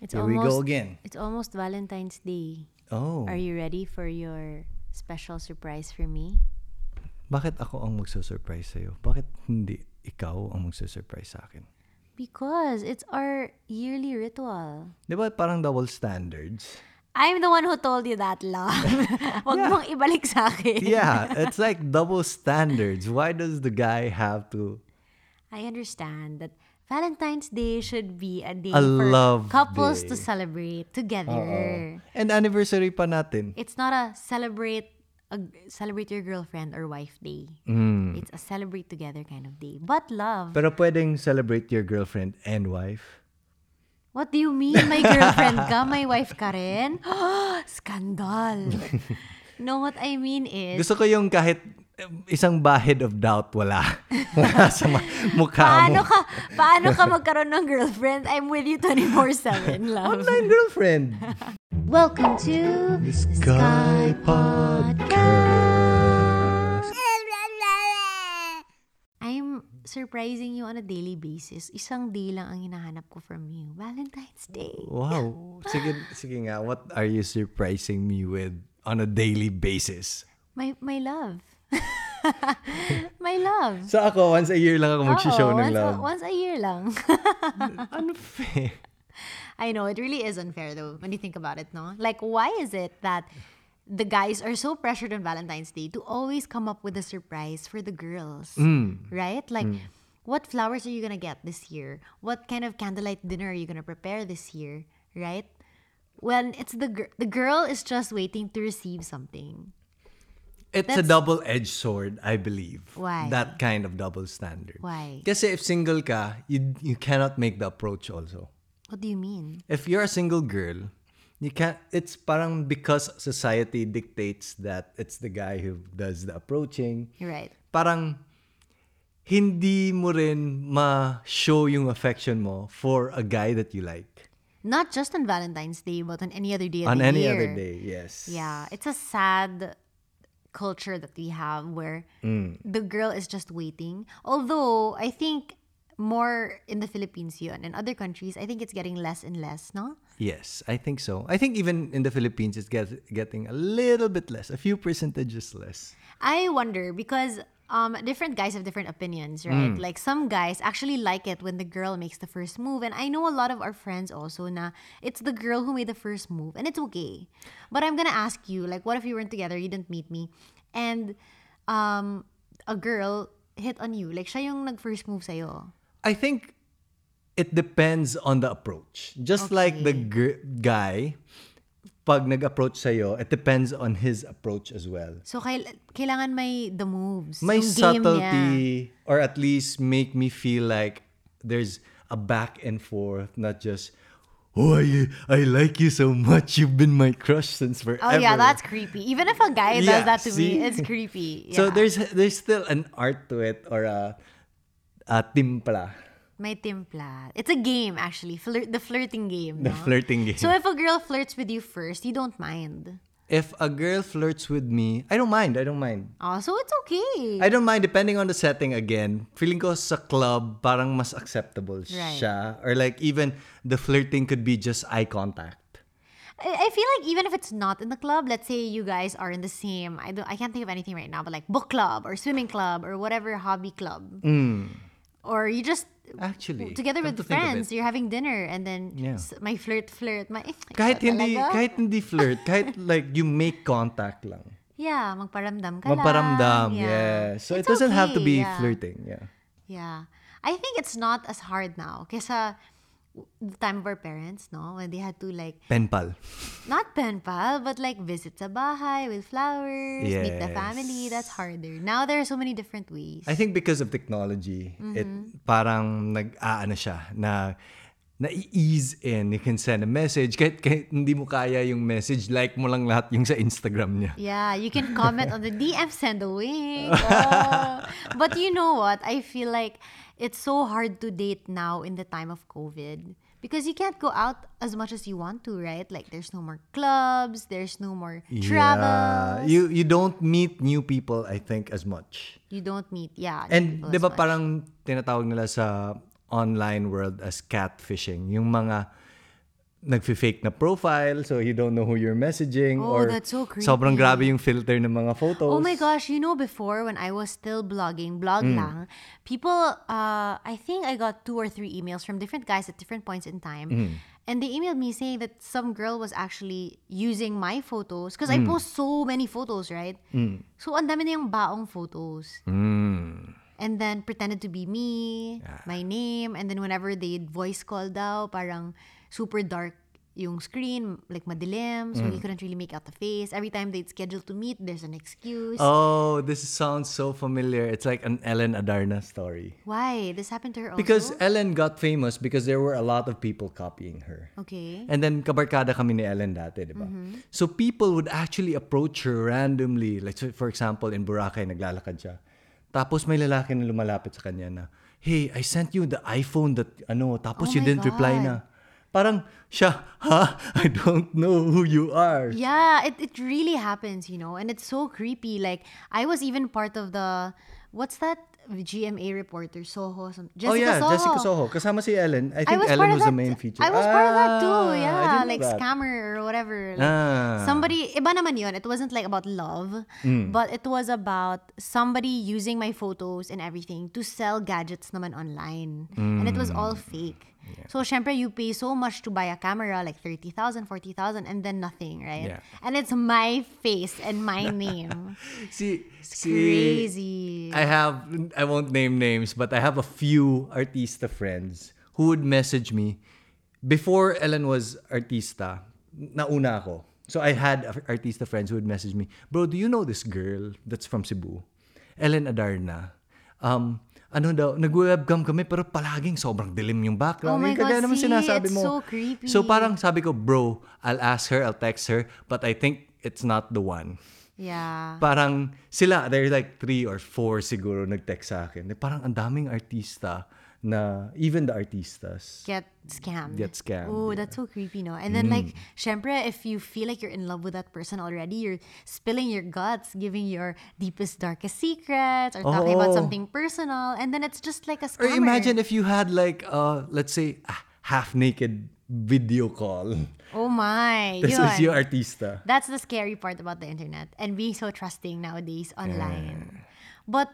It's Here almost we go again. it's almost Valentine's Day. Oh. Are you ready for your special surprise for me? Bakit ako ang magsusurprise sa'yo? Bakit hindi ikaw ang magsusurprise sa akin? Because it's our yearly ritual. Di ba parang double standards? I'm the one who told you that, love. Huwag mong ibalik sa akin. Yeah, it's like double standards. Why does the guy have to I understand that Valentine's Day should be a day A for love couples day. to celebrate together. And anniversary pa natin. It's not a celebrate a celebrate your girlfriend or wife day. Mm. It's a celebrate together kind of day. But love, Pero pwedeng celebrate your girlfriend and wife. what do you mean? My girlfriend ka, my wife ka rin? Scandal. no, what I mean is, Gusto ko yung kahit isang bahid of doubt wala. wala sa ma- mukha paano mo. ka, paano ka magkaroon ng girlfriend? I'm with you 24-7, love. Online girlfriend. Welcome to the Sky Podcast. I'm surprising you on a daily basis. Isang day lang ang hinahanap ko from you. Valentine's Day. Wow. Sige, sige nga, what are you surprising me with on a daily basis? My my love. my love. So ako, once a year lang ako mag-show ng once, love. once a year lang. Ano fe? I know, it really is unfair though, when you think about it, no? Like, why is it that the guys are so pressured on Valentine's Day to always come up with a surprise for the girls? Mm. Right? Like, mm. what flowers are you gonna get this year? What kind of candlelight dinner are you gonna prepare this year? Right? When it's the gir- the girl is just waiting to receive something. It's a double-edged sword, I believe. Why? That kind of double standard. Why? Kasi if single ka, you, you cannot make the approach also. What do you mean? If you're a single girl, you can't, it's parang because society dictates that it's the guy who does the approaching. Right. Parang hindi mo rin ma-show yung affection mo for a guy that you like. Not just on Valentine's Day, but on any other day of On any year. other day, yes. Yeah, it's a sad culture that we have where Mm. the girl is just waiting. Although I think more in the Philippines yun. In other countries, I think it's getting less and less, no? Yes, I think so. I think even in the Philippines, it's get, getting a little bit less, a few percentages less. I wonder because um, different guys have different opinions, right? Like some guys actually like it when the girl makes the first move. And I know a lot of our friends also na it's the girl who made the first move and it's okay. But I'm gonna ask you, like, what if you weren't together, you didn't meet me, and um, a girl hit on you, like siya yung nag-first move sa'yo. I think it depends on the approach. Just like the guy, pag nag-approach sa'yo, it depends on his approach as well. So, kail- kailangan may the moves. May yung game niya. subtlety, or at least make me feel like there's a back and forth, not just, oh, I, I like you so much. You've been my crush since forever. Oh yeah, that's creepy. Even if a guy Yeah, does that to see? me, it's creepy. So Yeah. there's there's still an art to it, or a, a timpla, May timpla. It's a game, actually. Flirt, the flirting game. the no? flirting game. So if a girl flirts with you first, you don't mind. if a girl flirts with me, I don't mind. I don't mind. Oh, so it's okay. I don't mind depending on the setting again. Feeling ko sa club, parang mas acceptable Right. siya. Or like even the flirting could be just eye contact. I, I feel like even if it's not in the club, let's say you guys are in the same, I don't, I can't think of anything right now, but like book club or swimming club or whatever hobby club, hmm. Or you just Actually, together with to think of friends, you're having dinner and then Yeah. my flirt, flirt, my Kahit hindi, Talaga? kahit hindi flirt, kahit like you make contact lang. yeah, magparamdam ka Maparamdam, lang. yeah. So It's it doesn't have to be yeah. flirting, yeah. Yeah. I think it's not as hard now. Kesa the time of our parents, no? When they had to like, Penpal. not pen pal, but like visit sa bahay with flowers, meet the family. That's harder. Now there are so many different ways. I think because of technology, it mm-hmm. parang nag-aano siya na na-ease in. You can send a message. Kahit, kahit hindi mo kaya yung message, like mo lang lahat yung sa Instagram niya. Yeah, you can comment on the DM, send a wink. Oh. But you know what? I feel like it's so hard to date now in the time of COVID because you can't go out as much as you want to, right? Like there's no more clubs, there's no more travel. Yeah. You you don't meet new people, I think, as much. You don't meet, yeah. And di ba parang tinatawag nila sa online world as catfishing. Yung mga nagfi-fake na profile so you don't know who you're messaging Oh, or that's so sobrang creepy. grabe yung filter ng mga photos. Oh my gosh, you know before when I was still blogging, blog Mm. lang, people uh I think I got two or three emails from different guys at different points in time. Mm. And they emailed me saying that some girl was actually using my photos because Mm. I post so many photos, right? So ang dami na yung baong photos. Mm. And then pretended to be me, my name, and then whenever they voice call daw, parang super dark yung screen, like madilim, so Mm. you couldn't really make out the face. Every time they'd schedule to meet, there's an excuse. Oh, this sounds so familiar. It's like an Ellen Adarna story. Why? This happened to her also? Because Ellen got famous because there were a lot of people copying her. Okay. And then kabarkada kami ni Ellen dati, di ba? So people would actually approach her randomly. Like so for example, in Boracay, naglalakad siya. Tapos may lalaki na lumalapit sa kanya na, Hey, I sent you the iPhone that, ano, tapos Oh you didn't reply na. Parang siya, ha? I don't know who you are. Yeah, it, it really happens, you know, and it's so creepy. Like, I was even part of the, what's that GMA reporter, Soho? Some, Jessica oh yeah, Soho. Jessica Soho. Kasama si Ellen. I I think was Ellen was the main feature. I was part of that Ah, too. Yeah, like that. scammer or whatever. Like, Ah. Somebody, iba naman yun. It wasn't like about love, Mm. but it was about somebody using my photos and everything to sell gadgets naman online. And it was all Mm. So, syempre, you pay so much to buy a camera, like 30,000, 40,000, and then nothing, right? Yeah. And it's my face and my name. See, see, Crazy. I have, I won't name names, but I have a few artista friends who would message me before Ellen was artista. Nauna ako. So I had artista friends who would message me, bro, do you know this girl that's from Cebu? Ellen Adarna. Um, ano daw, nag-webcam kami pero palaging sobrang dilim yung background. Oh my God, naman see, sinasabi it's mo. so creepy. So parang sabi ko, bro, I'll ask her, I'll text her, but I think it's not the one yeah. parang sila, there's like three or four siguro nag-text sa akin. Parang ang daming artista na, even the artistas. get scammed. Get scammed, Oh, yeah. that's so creepy, no? And then, like, syempre, if you feel like you're in love with that person already, you're spilling your guts, giving your deepest, darkest secrets, or talking about something personal, and then it's just like a Or scammer. imagine if you had like, uh, let's say, a half-naked video call. Oh my. This is your artista. That's the scary part about the internet and being so trusting nowadays online. But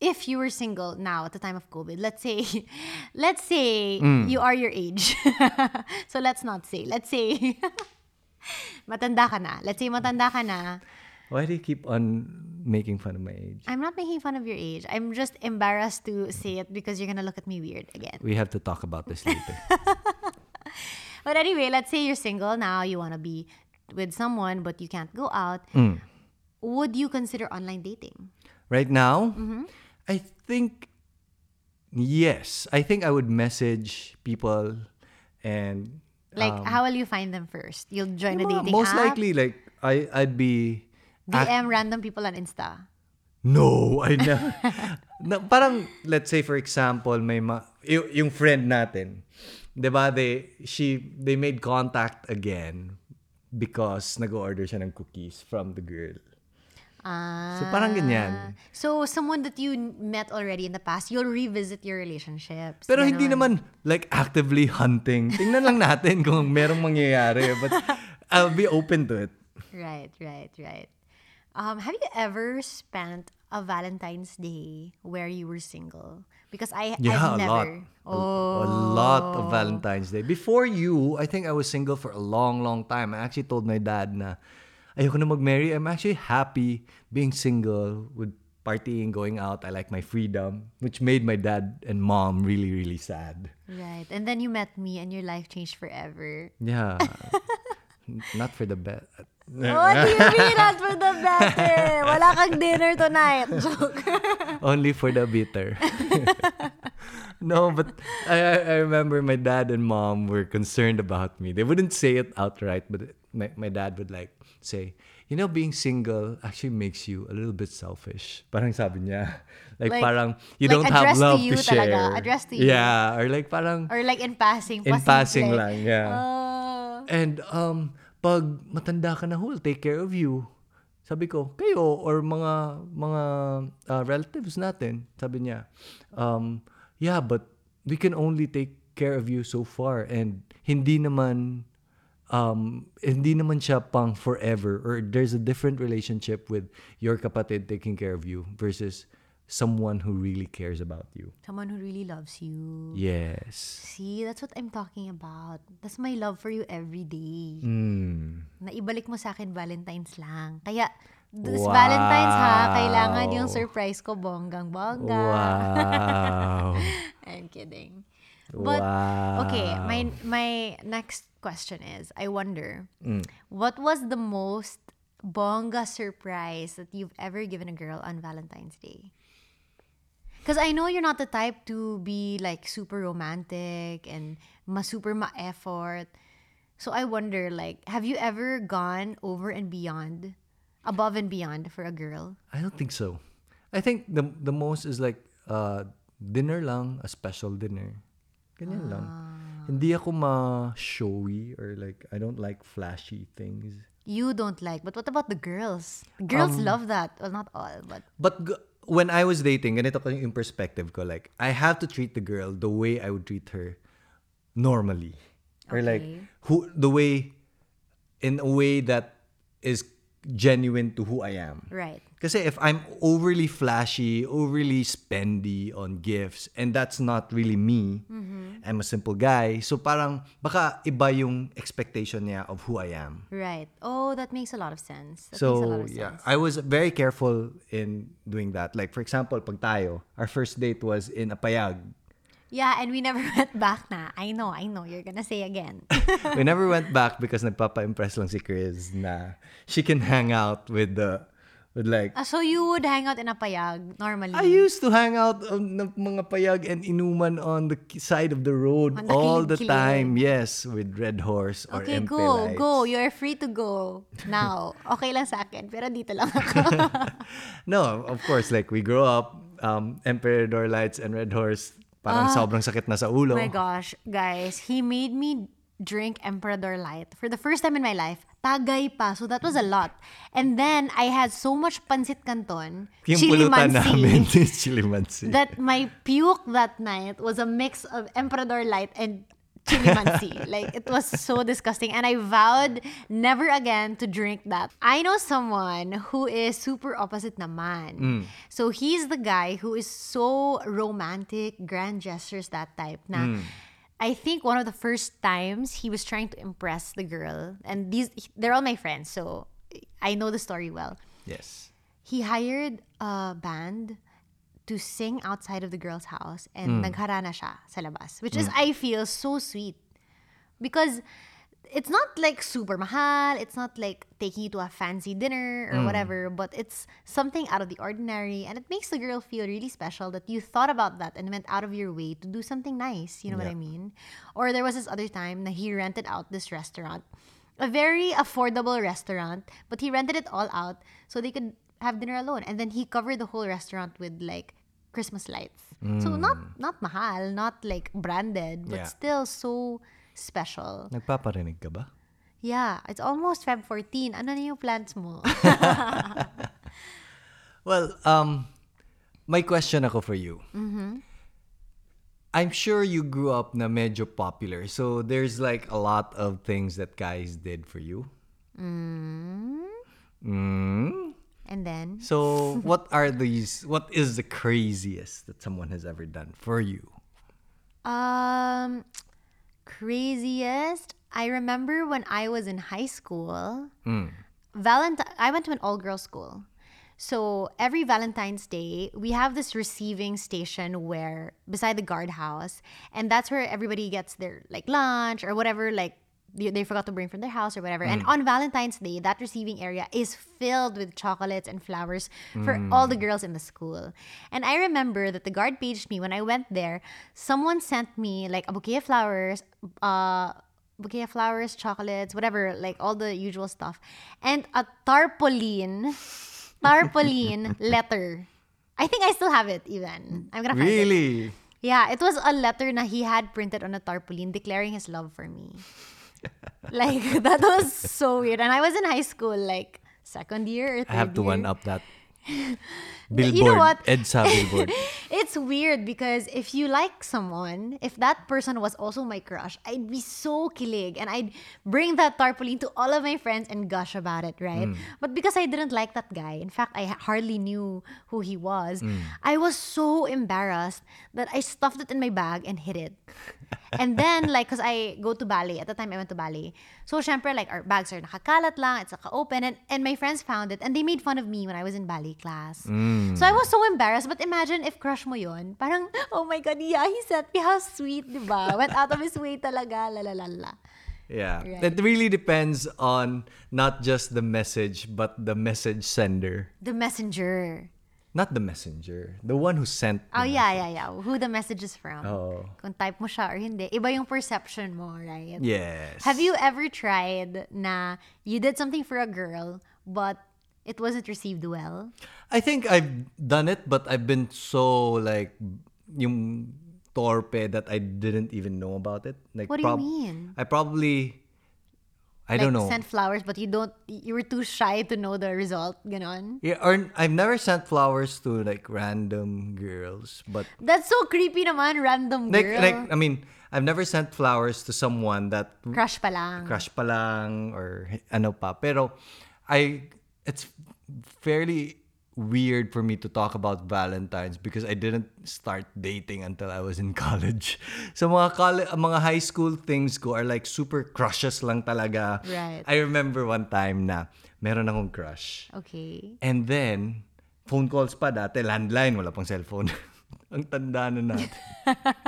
if you were single now at the time of COVID, let's say, let's say Mm. you are your age. so let's not say. Let's say, matanda ka na. Let's say matanda ka na. Why do you keep on making fun of my age? I'm not making fun of your age. I'm just embarrassed to say it because you're gonna look at me weird again. We have to talk about this later. But anyway, let's say you're single now, you wanna be with someone, but you can't go out. Mm. Would you consider online dating? right now, Mm-hmm. I think yes. I think I would message people and Like, um, how will you find them first? You'll join a Mga- dating most app? likely like I I'd be DM random people on Insta. No, I na, na parang let's say for example may ma, yung, yung friend natin, 'di ba? They she they made contact again because nag-order siya ng cookies from the girl. Ah. So parang ganyan. So, someone that you met already in the past, you'll revisit your relationships. Pero hindi naman like actively hunting. Tingnan lang natin kung merong mangyayari but I'll be open to it. Right, right, right. Um, have you ever spent a Valentine's Day where you were single? Because I, Yeah, I've a lot. never. A- Oh. A, lot of Valentine's Day. Before you, I think I was single for a long, long time. I actually told my dad na ayoko na mag-marry. I'm actually happy being single with partying, going out. I like my freedom, which made my dad and mom really, really sad. Right. And then you met me and your life changed forever. Yeah. Not for the best. What do you mean not for the better? Wala kang dinner tonight. Joke. Only for the bitter. no, but I, I I remember my dad and mom were concerned about me. They wouldn't say it outright, but my, my dad would like say, you know, being single actually makes you a little bit selfish. Parang sabi niya. Like, Like- parang you like don't have address to love you to share. talaga, address to you. Yeah, or like parang Or like in passing. in pasimple. passing lang, yeah. Oh. And um, pag matanda ka na, who will take care of you? Sabi ko, kayo or mga mga uh, relatives natin. Sabi niya, um, yeah, but we can only take care of you so far and hindi naman um, hindi naman siya pang forever or there's a different relationship with your kapatid taking care of you versus someone who really cares about you. Someone who really loves you. Yes. See, that's what I'm talking about. That's my love for you every day. Mm. Naibalik mo sa akin Valentine's lang. Kaya, this Wow. Valentine's ha, kailangan yung surprise ko bonggang bongga. Wow. I'm kidding. But wow. okay, my my next question is, I wonder, Mm. what was the most bongga surprise that you've ever given a girl on Valentine's Day? Because I know you're not the type to be like super romantic and ma super ma effort. So I wonder, like, have you ever gone over and beyond, above and beyond for a girl? I don't think so. I think the the most is like uh, dinner lang, a special dinner. Ganyan lang. Ah. Hindi ako ma-showy or like, I don't like flashy things. You don't like, but what about the girls? Girls Um, love that. Well, not all, but But g- when I was dating, ganito ko yung perspective ko. Like, I have to treat the girl the way I would treat her normally. Or like, who the way, in a way that is genuine to who I am. right. Kasi if I'm overly flashy, overly spendy on gifts, and that's not really me, Mm-hmm. I'm a simple guy, so parang baka iba yung expectation niya of who I am. Right. Oh, that makes a lot of sense. That makes a So, lot of yeah, sense. I was very careful in doing that. Like, for example, pag tayo, our first date was in Apayag. Yeah, and we never went back na. I know, I know. You're gonna say again. we never went back because nagpapa-impress lang si Kryz na she can hang out with the, with like, Ah, so you would hang out in a payag normally? I used to hang out on ng mga payag and inuman on the side of the road the all the time. Yes, with Red Horse or okay, MP go, Lights. go. You're free to go now. Okay lang sa akin, pero dito lang ako. No, of course, like we grew up, um, Emperador Lights and Red Horse, parang sobrang sakit na sa ulo. Ah. Oh my gosh, guys, he made me drink Emperador Light for the first time in my life. Tagay pa, so that was a lot. And then I had so much pancit canton, Yung chili namin chili mansi. that my puke that night was a mix of Emperador Light and Chilimansi. like it was so disgusting and I vowed never again to drink that. I know someone who is super opposite naman. Mm. So he's the guy who is so romantic, grand gestures that type na mm. I think one of the first times he was trying to impress the girl and these they're all my friends so I know the story well yes. he hired a band to sing outside of the girl's house and hmm. nagharana siya sa labas. Which is, hmm. I feel, so sweet. Because it's not like super mahal. It's not like taking you to a fancy dinner or hmm. whatever, but it's something out of the ordinary. And it makes the girl feel really special that you thought about that and went out of your way to do something nice. You know what I mean? Or there was this other time that he rented out this restaurant. A very affordable restaurant, but he rented it all out so they could have dinner alone. And then he covered the whole restaurant with like Christmas lights. So not not mahal, not like branded, but Yeah. still so special. Nagpaparinig ka ba? Yeah, it's almost Feb 14. Ano na yung plans mo? Well, um, my question ako for you. Mm-hmm. I'm sure you grew up na medyo popular. So there's like a lot of things that guys did for you. Mm. Mm. And then, So what are these? What is the craziest that someone has ever done for you? um, craziest. I remember when I was in high school, Valentine. I went to an all-girls school. So every Valentine's Day, we have this receiving station where beside the guardhouse, and that's where everybody gets their like lunch or whatever like they, forgot to bring from their house or whatever. And on Valentine's Day, that receiving area is filled with chocolates and flowers for all the girls in the school. And I remember that the guard paged me when I went there. Someone sent me like a bouquet of flowers, uh, bouquet of flowers, chocolates, whatever, like all the usual stuff, and a tarpaulin, tarpaulin letter. I think I still have it even. I'm gonna find it. Really? Yeah, it was a letter na he had printed on a tarpaulin declaring his love for me. like that was so weird. And I was in high school, like second year or third I have to year. one up that You know what? EDSA billboard. It's weird because if you like someone, if that person was also my crush, I'd be so kilig and I'd bring that tarpaulin to all of my friends and gush about it, right? Mm. But because I didn't like that guy, in fact, I hardly knew who he was, mm. I was so embarrassed that I stuffed it in my bag and hid it. and then, like, because I go to ballet, at the time I went to ballet. So, syempre, like, our bags are nakakalat lang, it's naka-open, and, and my friends found it, and they made fun of me when I was in ballet class. Mm. So, I was so embarrassed, but imagine if crush mo yun, parang, oh my God, yeah, he said me, how sweet, di ba? Went out of his way talaga, la la la la. Yeah. Right. It really depends on not just the message, but the message sender. The messenger. Not the messenger. The one who sent. Oh, the yeah, yeah, yeah. Who the message is from. Oo. Kung type mo siya or hindi. Iba yung perception mo, right? Yes. Have you ever tried na you did something for a girl, but it wasn't received well? I think I've done it, but I've been so like yung torpe that I didn't even know about it. Like What do you mean? I probably I like don't know. sent flowers, but you don't. You were too shy to know the result. Ganon. yeah, or I've never sent flowers to like random girls, but That's so creepy naman, random like girl. like I mean, I've never sent flowers to someone that Crush palang, crush palang, or ano pa. Pero I it's fairly weird for me to talk about Valentine's because I didn't start dating until I was in college. So mga colle- mga high school things ko are like super crushes lang talaga. Right. I remember one time na meron akong crush. Okay. And then phone calls pa dati landline wala pang cellphone. Ang tanda na natin.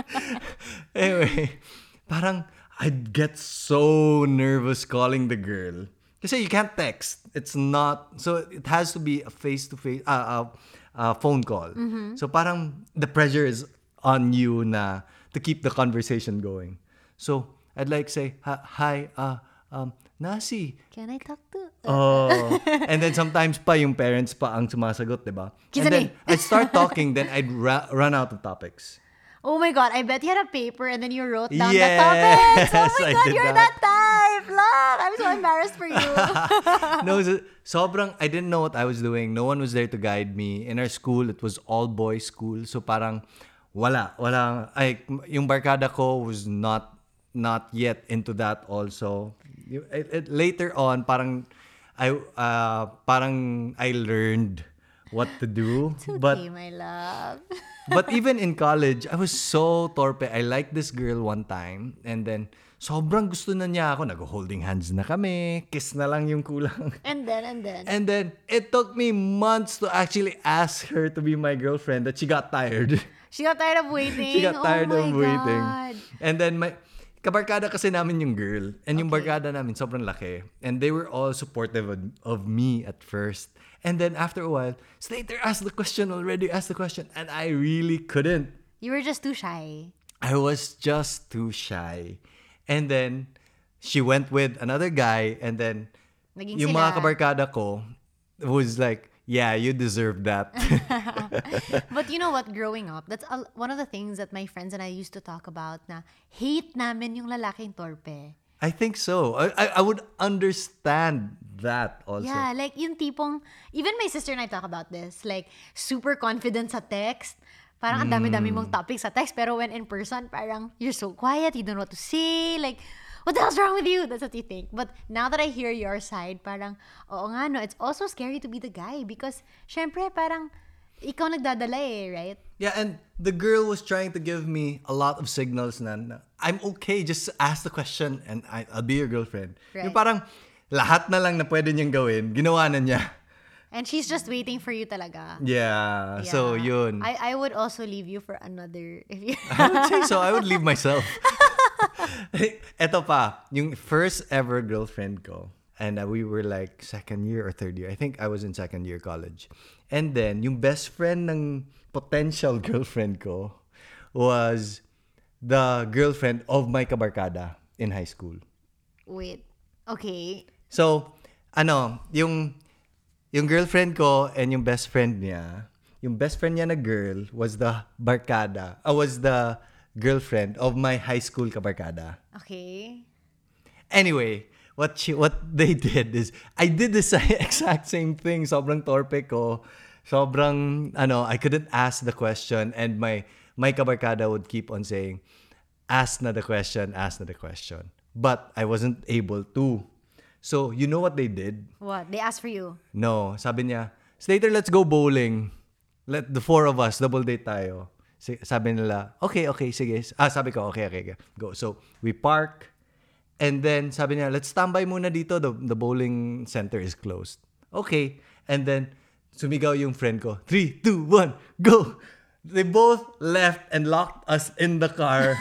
anyway, parang I'd get so nervous calling the girl. Kasi you can't text. It's not, so it has to be a face-to-face, uh, uh, uh, phone call. So parang the pressure is on you na to keep the conversation going. So I'd like say, hi, uh, um, Nasi, Can I talk to? Oh. and then sometimes pa yung parents pa ang sumasagot, 'di ba? And then I'd start talking, then I'd ra- run out of topics. Oh my god! I bet you had a paper and then you wrote down Yes, the topics. Oh my I god, you're that. that type. Look, I'm so embarrassed for you. no, so- sobrang I didn't know what I was doing. No one was there to guide me. In our school, it was all boys school. So parang wala, wala ay yung barkada ko was not not yet into that also. It, it, later on, parang I uh, parang I learned what to do. It's okay, but my love. but even in college, I was so torpe. I liked this girl one time and then sobrang gusto na niya ako. Nag-holding hands na kami. Kiss na lang yung kulang. And then, and then. And then it took me months to actually ask her to be my girlfriend that she got tired. She got tired of waiting. she got tired oh of my waiting. And then my kabarkada kasi namin yung girl. And yung Okay. barkada namin sobrang laki. And they were all supportive of, of me at first. And then after a while, Slater asked the question already, asked the question. And I really couldn't. You were just too shy. I was just too shy. And then, she went with another guy and then Naging yung sila. mga kabarkada ko was like, yeah, you deserve that. But you know what? Growing up, that's a, one of the things that my friends and I used to talk about na hate namin yung lalaking torpe. I think so. I, I, I would understand that also. Yeah, like yung tipong, even my sister and I talk about this, like super confident sa text. Parang ang dami-dami mm. mong topics sa text, pero when in person, parang you're so quiet, you don't know what to say, like, what the hell's wrong with you? That's what you think. But now that I hear your side, parang, oo nga no, it's also scary to be the guy because, syempre, parang, ikaw nagdadala eh, right? Yeah, and the girl was trying to give me a lot of signals na, na I'm okay, just ask the question and I, I'll be your girlfriend. Right. Yung parang lahat na lang na pwede niyang gawin, ginawa na niya. And she's just waiting for you talaga. Yeah, so Yeah. yun. I, I would also leave you for another, if you... I would say so. I would leave myself. Eto pa, yung first ever girlfriend ko. And uh, we were like second year or third year. I think I was in second year college. And then, yung best friend ng potential girlfriend ko was the girlfriend of my kabarkada in high school. Wait. Okay. So, ano, yung yung girlfriend ko and yung best friend niya, yung best friend niya na girl was the barkada, uh, was the girlfriend of my high school kabarkada. Okay. Anyway, what she, what they did is I did the exact same thing. Sobrang torpe ko sobrang, ano, I couldn't ask the question and my, my kabarkada would keep on saying, ask na the question, ask na the question. But I wasn't able to. So, you know what they did? What? They asked for you. No, sabi niya, Slater, let's go bowling. Let the four of us, double date tayo. Sabi nila, okay, okay, sige. Ah, sabi ko, okay, okay, go. So, we park. And then, sabi niya, let's standby muna dito. The, the bowling center is closed. Okay. And then, sumigaw yung friend ko. Three, two, one, go! They both left and locked us in the car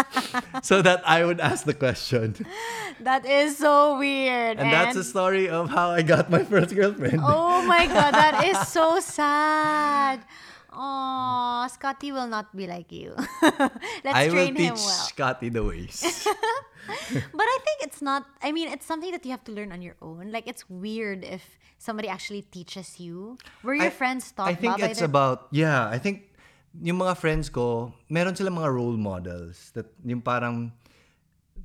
so that I would ask the question. That is so weird. And that's the story of how I got my first girlfriend. Oh my god, that is so sad. Oh, Scotty will not be like you. Let's I will train teach him well. Scotty the ways. But I think it's not, I mean, it's something that you have to learn on your own. Like, it's weird if somebody actually teaches you. Were your I- friends taught about it? I think it's their- about, yeah, I think yung mga friends ko, meron sila mga role models that yung parang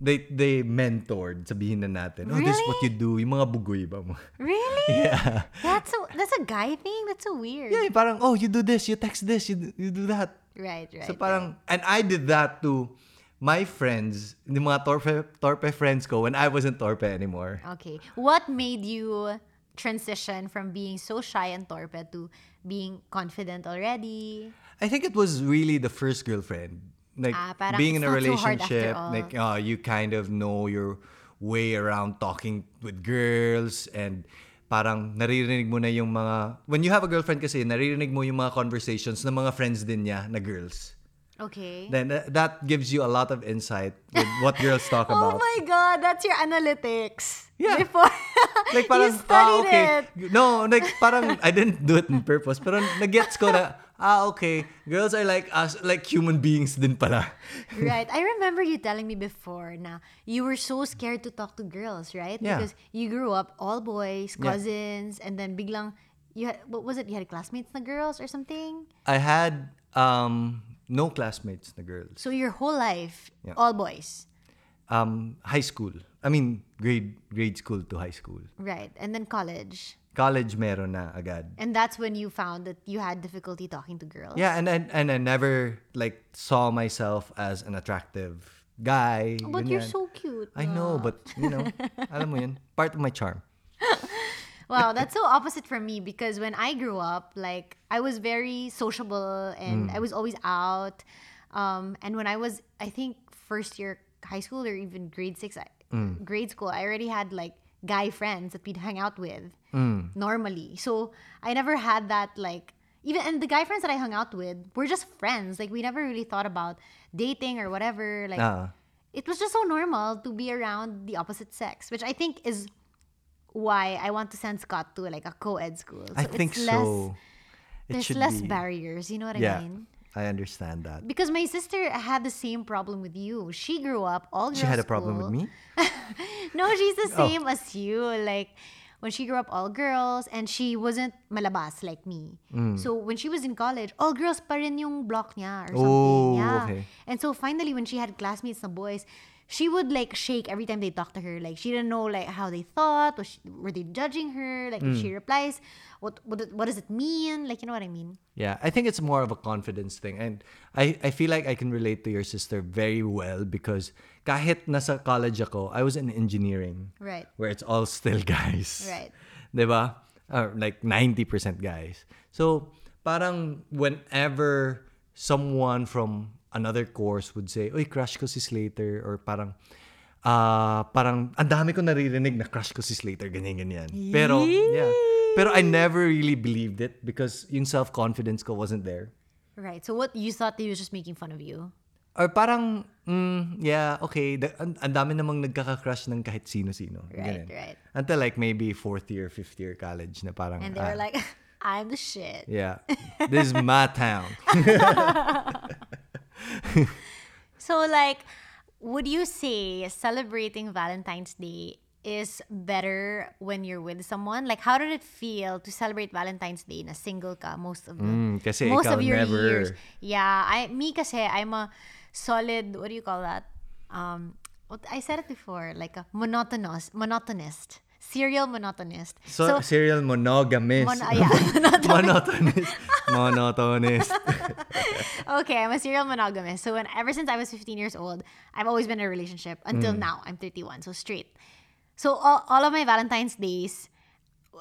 they they mentored, sabihin na natin. Oh, this is what you do. Yung mga bugoy ba mo? Really? Yeah. That's a, that's a guy thing? That's so weird. Yeah, parang, oh, you do this, you text this, you, do- you do that. Right, right. So parang, and I did that to my friends, yung mga torpe, torpe friends ko when I wasn't torpe anymore. Okay. What made you transition from being so shy and torpe to being confident already? I think it was really the first girlfriend. Like Ah, being in a not so hard after relationship, like uh, you kind of know your way around talking with girls and parang naririnig mo na yung mga when you have a girlfriend kasi naririnig mo yung mga conversations ng mga friends din niya na girls. Okay. Then uh, that gives you a lot of insight with what girls talk Oh about. Oh my god, that's your analytics. Yeah. Before like parang you studied ah, okay. it. No, like parang I didn't do it on purpose, pero nagets ko na ah okay, girls are like us, like human beings din pala. Right. I remember you telling me before na you were so scared to talk to girls, right? Yeah. Because you grew up all boys, Yeah. cousins, and then biglang you had what was it? You had classmates na girls or something? I had um no classmates na girls. So your whole life, Yeah. all boys. Um high school. I mean grade grade school to high school. Right. And then college. College meron na agad. And that's when you found that you had difficulty talking to girls. Yeah, and and, and I never like saw myself as an attractive guy. But you're so cute. I know, but you know, alam mo yun, part of my charm. Wow, that's so opposite from me because when I grew up, like I was very sociable and Mm. I was always out. Um, and when I was, I think first year high school or even grade six, I- Mm. grade school, I already had like guy friends that we'd hang out with Mm. normally. So I never had that like even and the guy friends that I hung out with were just friends. Like we never really thought about dating or whatever. Like Ah. it was just so normal to be around the opposite sex, which I think is why I want to send Scott to like a co-ed school. I it's think less, so. It There's less be. barriers. You know what Yeah, I mean? I understand that. Because my sister had the same problem with you. She grew up all girls She had a problem with me. No, she's the Oh. same as you. Like when she grew up all girls and she wasn't malabas like me. Mm. So when she was in college, all girls pa rin yung block niya or something. Oh, yeah. okay. And so finally when she had classmates na boys, she would like shake every time they talked to her. Like she didn't know like how they thought. Was she, were they judging her? Like if she Mm. replies, what what what does it mean? Like you know what I mean? Yeah, I think it's more of a confidence thing. And I, I feel like I can relate to your sister very well because kahit nasa college ako, I was in engineering. Right. Where it's all still guys. Right. Diba? Or like 90% guys. So, parang whenever someone from another course would say, Uy, crush ko si Slater. Or parang, ah parang, ang dami ko naririnig na crush ko si Slater, ganyan, ganyan. Pero, yeah. Pero I never really believed it because yung self-confidence ko wasn't there. Right. So what you thought he was just making fun of you? Or parang, mm, yeah, okay, da- ang, ang dami namang nagkaka-crush ng kahit sino-sino. Right, Ganun. right. Until like maybe fourth year, fifth year college na parang, And they were ah, like, I'm the shit. Yeah. This is my town. So, like, would you say celebrating Valentine's Day is better when you're with someone? Like, how did it feel to celebrate Valentine's Day in a single ka most of the Mm, kasi most of your never. years? Yeah, I me kasi I'm a solid. What do you call that? Um, what I said it before, like a monotonous, monotonist serial monotonist. So, serial monogamist. Mon- yeah, monotonist. monotonist. okay, I'm a serial monogamist. So when ever since I was 15 years old, I've always been in a relationship until mm. now. I'm 31, so straight. So all, all of my Valentine's days,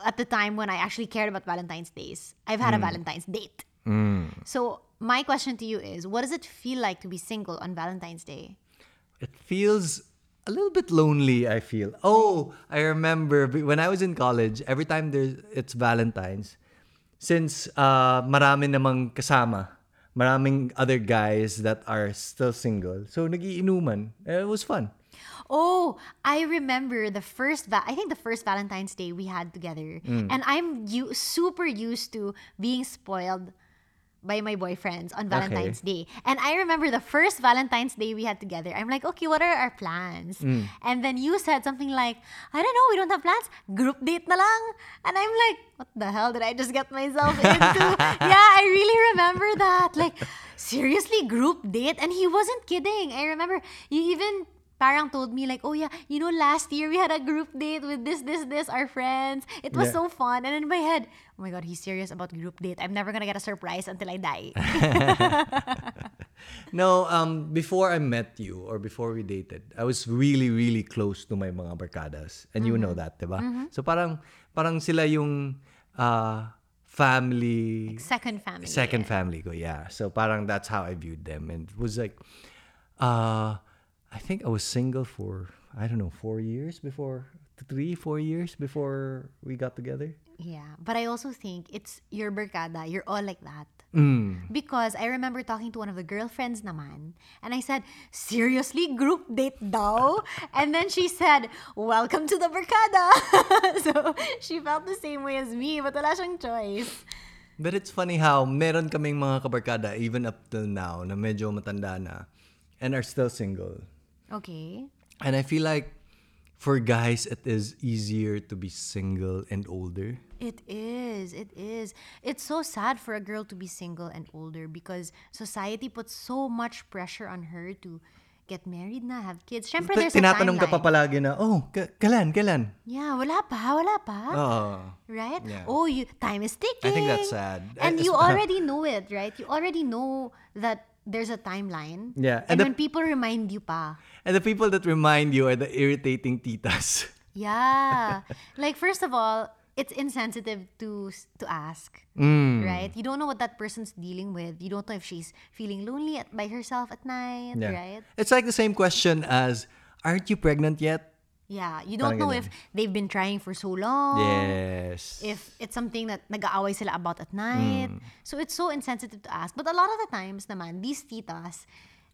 at the time when I actually cared about Valentine's days, I've had a mm. Valentine's date. Mm. So my question to you is, what does it feel like to be single on Valentine's Day? it feels a little bit lonely i feel. Oh i remember when i was in college every time there's it's valentine's since uh marami namang kasama maraming other guys that are still single so nagiinuman. It was fun. Oh, I remember the first, va- I think the first Valentine's Day we had together. And I'm u- super used to being spoiled by my boyfriends on Valentine's Day. And I remember the first Valentine's Day we had together. I'm like, okay, what are our plans? Mm. And then you said something like, I don't know, we don't have plans. Group date na lang. And I'm like, what the hell did I just get myself into? yeah, I really remember that. Like, seriously, group date? And he wasn't kidding. I remember you even parang told me like, oh yeah, you know, last year we had a group date with this, this, this, our friends. It was Yeah. so fun. And in my head, oh my god, he's serious about group date. I'm never gonna get a surprise until I die. no um before i met you or before we dated i was really really close to my mga barkadas and you know that diba so parang parang sila yung uh family Second family. second family ko yeah so parang that's how i viewed them and it was like uh i think i was single for i don't know four years before three four years before we got together Yeah, but I also think it's your barkada. You're all like that. Mm. Because I remember talking to one of the girlfriends naman, and I said, seriously, group date daw? and then she said, welcome to the barkada. so she felt the same way as me, but wala siyang choice. But it's funny how meron kaming mga kabarkada even up till now na medyo matanda na and are still single. Okay. And I feel like for guys it is easier to be single and older. It is. It is. It's so sad for a girl to be single and older because society puts so much pressure on her to get married na, have kids. Syempre, there's a Tinatanong ka pa timeline. palagi na, oh, ka- kailan, kailan? Yeah, wala pa, wala pa. Oh. right? Yeah. Oh, you time is ticking. I think that's sad. And I- you already know it, right? You already know that there's a timeline. Yeah, And, and the- when people remind you pa, And the people that remind you are the irritating titas. yeah. like first of all, it's insensitive to to ask, Mm. right? You don't know what that person's dealing with. You don't know if she's feeling lonely at, by herself at night, Yeah. right? It's like the same question as, aren't you pregnant yet? Yeah, you don't Parang know ganun. if they've been trying for so long. Yes. if it's something that nag-aaway sila about at night. Mm. So it's so insensitive to ask. But a lot of the times naman, these titas,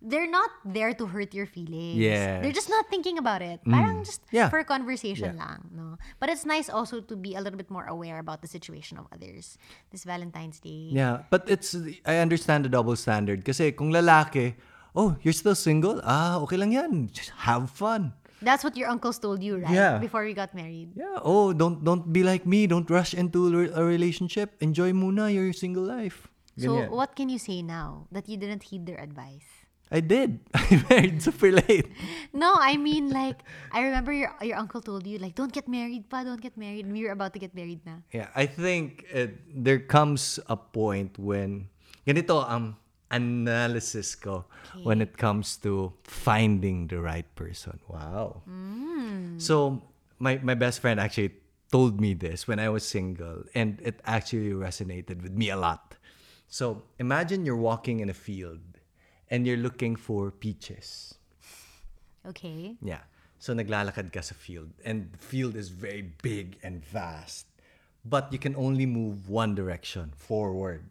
they're not there to hurt your feelings. Yes. Mm. They're just not thinking about it. Parang just Yeah. for conversation Yeah. lang. No? But it's nice also to be a little bit more aware about the situation of others. This Valentine's Day. Yeah, but it's I understand the double standard kasi kung lalaki, oh, you're still single? Ah, okay lang 'yan. Just have fun. That's what your uncles told you, right? Yeah. Before we got married. Yeah, oh, don't don't be like me. Don't rush into a relationship. Enjoy muna your single life. So what can you say now that you didn't heed their advice? I did. I married super late. No, I mean like I remember your your uncle told you like don't get married pa, don't get married. And we were about to get married na. Yeah, I think it, there comes a point when ganito ang analysis ko when it comes to finding the right person. Wow. Mm. So my my best friend actually told me this when I was single and it actually resonated with me a lot. So imagine you're walking in a field and you're looking for peaches. Okay. Yeah. So naglalakad ka sa field and the field is very big and vast. But you can only move one direction, forward.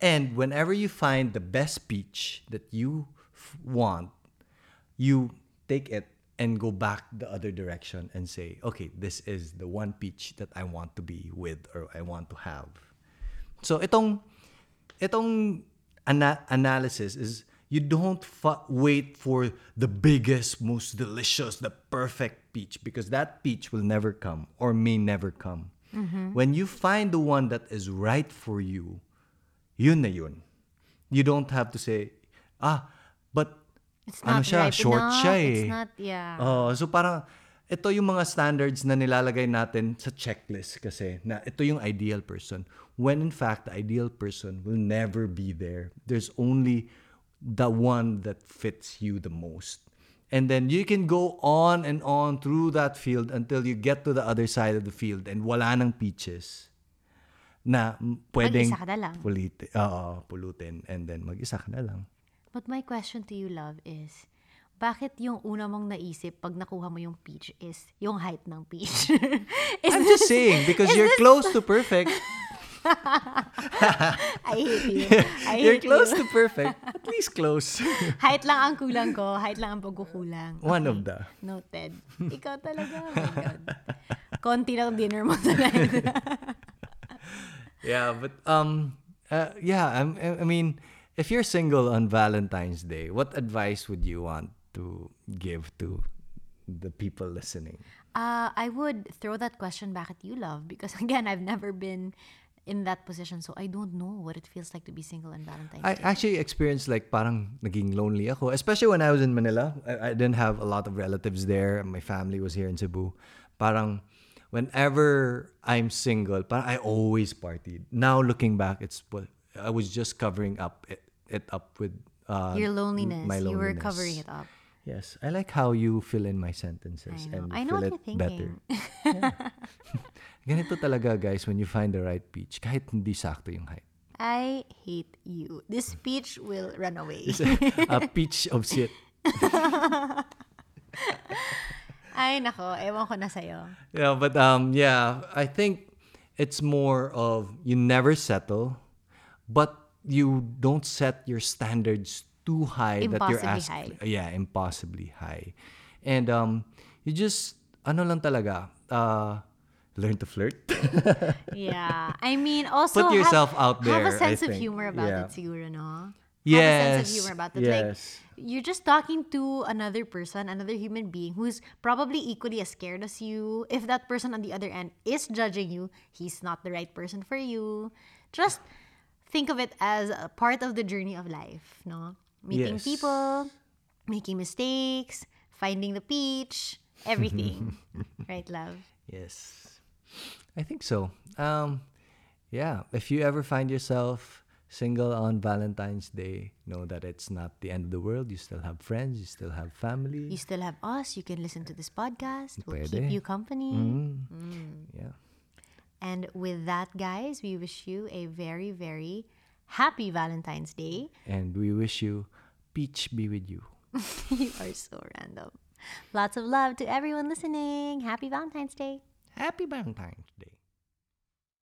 And whenever you find the best peach that you f- want, you take it and go back the other direction and say, okay, this is the one peach that I want to be with or I want to have. So itong itong ana- analysis is you don't fa- wait for the biggest, most delicious, the perfect peach because that peach will never come or may never come. Mm-hmm. When you find the one that is right for you, yun na yun. You don't have to say, ah, but It's ano not siya, ripe short enough. siya eh. It's not, yeah. Oh, so parang ito yung mga standards na nilalagay natin sa checklist kasi na ito yung ideal person. When in fact, the ideal person will never be there. There's only the one that fits you the most. And then you can go on and on through that field until you get to the other side of the field and wala nang peaches na pwedeng Mag-isa ka na lang. puliti- oo, pulutin and then mag-isa ka na lang. But my question to you, love, is, bakit yung una mong naisip pag nakuha mo yung peach is yung height ng peach? is I'm this, just saying because you're close to perfect. I hate you. I You're hate close you. to perfect. At least close. height lang ang kulang ko. Height lang ang pagkukulang. One of the. Noted. Ikaw talaga. Oh my God. Konti lang dinner mo sa night. Yeah, but um, uh, yeah, I'm, I mean, if you're single on Valentine's Day, what advice would you want to give to the people listening? Uh, I would throw that question back at you, love, because again, I've never been in that position, so I don't know what it feels like to be single on Valentine's I Day. I actually experienced like parang naging lonely ako, especially when I was in Manila. I, I didn't have a lot of relatives there. And my family was here in Cebu. Parang whenever I'm single, but I always partied. Now looking back, it's I was just covering up it, it up with uh, Your loneliness. my You were loneliness. covering it up. Yes, I like how you fill in my sentences I know. and I know fill what it better. Ganito talaga guys when you find the right pitch kahit hindi sakto yung height. I hate you. This speech will run away. A pitch of shit. Ay, nako. Ewan ko na sa'yo. Yeah, but um yeah, I think it's more of you never settle, but you don't set your standards too high that you're Impossibly asked. Yeah, impossibly high. And um you just ano lang talaga, uh learn to flirt. Yeah. I mean, also Put yourself have, out there, Have a sense of think. humor about Yeah. it, siguro, no? Have a sense Yes, of humor about. Like, yes. you're just talking to another person, another human being who's probably equally as scared as you. If that person on the other end is judging you, he's not the right person for you. Just think of it as a part of the journey of life, no? Meeting Yes. people, making mistakes, finding the peach, everything. right, love? Yes. I think so. Um yeah, if you ever find yourself single on Valentine's Day, know that it's not the end of the world. You still have friends, you still have family. You still have us. You can listen to this podcast. We'll Pwede. keep you company. Mm. Mm. Yeah. And with that, guys, we wish you a very, very happy Valentine's Day. And we wish you peach be with you. you are so random. Lots of love to everyone listening. Happy Valentine's Day. Happy Valentine's Day.